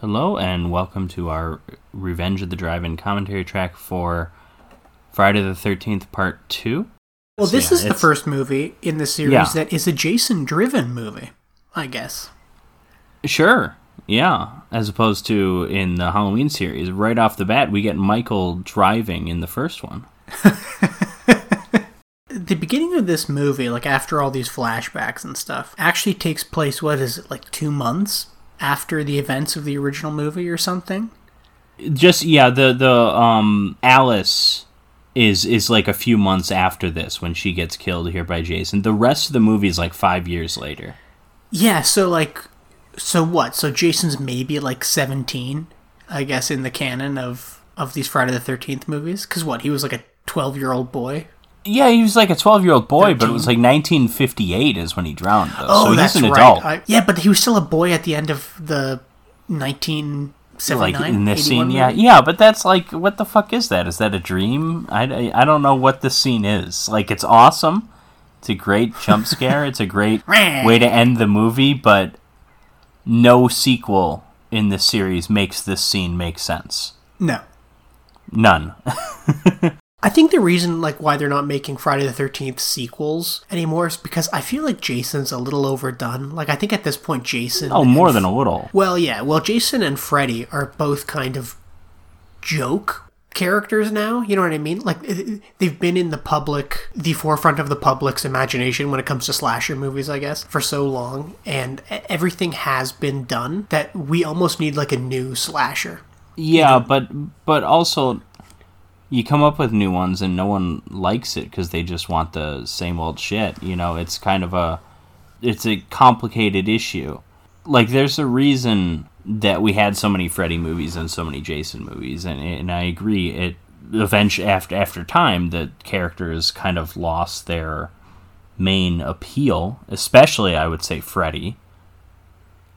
Hello and welcome to our Revenge of the Drive-In commentary track for Friday the 13th part 2. Well, So, this yeah, is the first movie in the series Yeah. that is a Jason driven movie, I guess. Sure. Yeah, as opposed to in the Halloween series, right off the bat we get Michael driving in the first one. The beginning of this movie, like after all these flashbacks and stuff, actually takes place, what is it, like two months after the events of the original movie or something? Just yeah, the the um Alice is is like a few months after this when she gets killed here by Jason. The rest of the movie is like 5 years later. Yeah, so like, so what? So Jason's maybe like 17, I guess, in the canon of, of these Friday the 13th movies? Because what, he was like a 12 year old boy? Yeah, he was like a 12-year-old boy, but it was like 1958 is when he drowned though. Oh, so that's he's an right. adult. I, yeah, but he was still a boy at the end of the 1979 like in this scene yeah movie? yeah but that's like what the fuck is that is that a dream I, I, I don't know what this scene is like it's awesome it's a great jump scare it's a great way to end the movie but no sequel in this series makes this scene make sense No. none I think the reason like why they're not making Friday the 13th sequels anymore is because I feel like Jason's a little overdone. Like I think at this point Jason oh more than a little Well, yeah. Well, Jason and Freddy are both kind of joke characters now. You know what I mean? Like they've been in the public, the forefront of the public's imagination when it comes to slasher movies, I guess, for so long, and everything has been done that we almost need like a new slasher. yeah but but also you come up with new ones and no one likes it because they just want the same old shit you know? It's kind of a it's a complicated issue. Like there's a reason that we had so many freddy movies and so many jason movies and, and i agree it eventually after after time the characters kind of lost their main appeal especially i would say freddy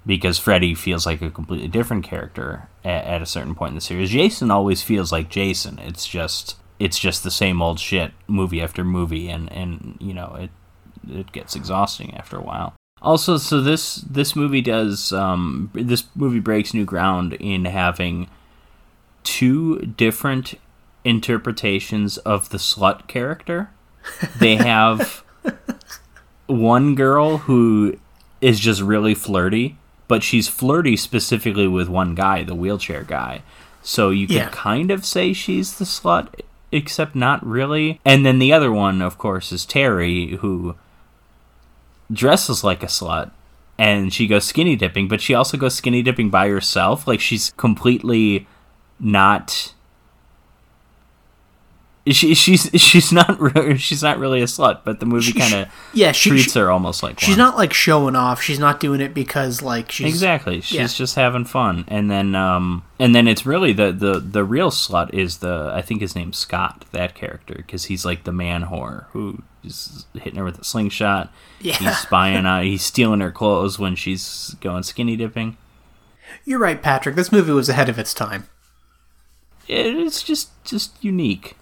because Freddy feels like a completely different character at, at a certain point in the series. Jason always feels like Jason. It's just it's just the same old shit movie after movie and and you know it it gets exhausting after a while. Also, so this this movie does um this movie breaks new ground in having two different interpretations of the slut character. They have one girl who is just really flirty, but she's flirty specifically with one guy, the wheelchair guy. So you could kind of say she's the slut, except not really. And then the other one, of course, is Terry, who dresses like a slut. And she goes skinny dipping, but she also goes skinny dipping by herself. Like she's completely not she, she's she's not re- she's not really a slut, but the movie kind of Yeah, she, treats she- her almost like she's one. not like showing off. She's not doing it because like she's exactly. She's yeah. just having fun, and then um and then it's really the the the real slut is the I think his name's Scott that character because he's like the man whore who is hitting her with a slingshot. Yeah. He's spying out. He's stealing her clothes when she's going skinny dipping. You're right, Patrick. This movie was ahead of its time. It's just just unique.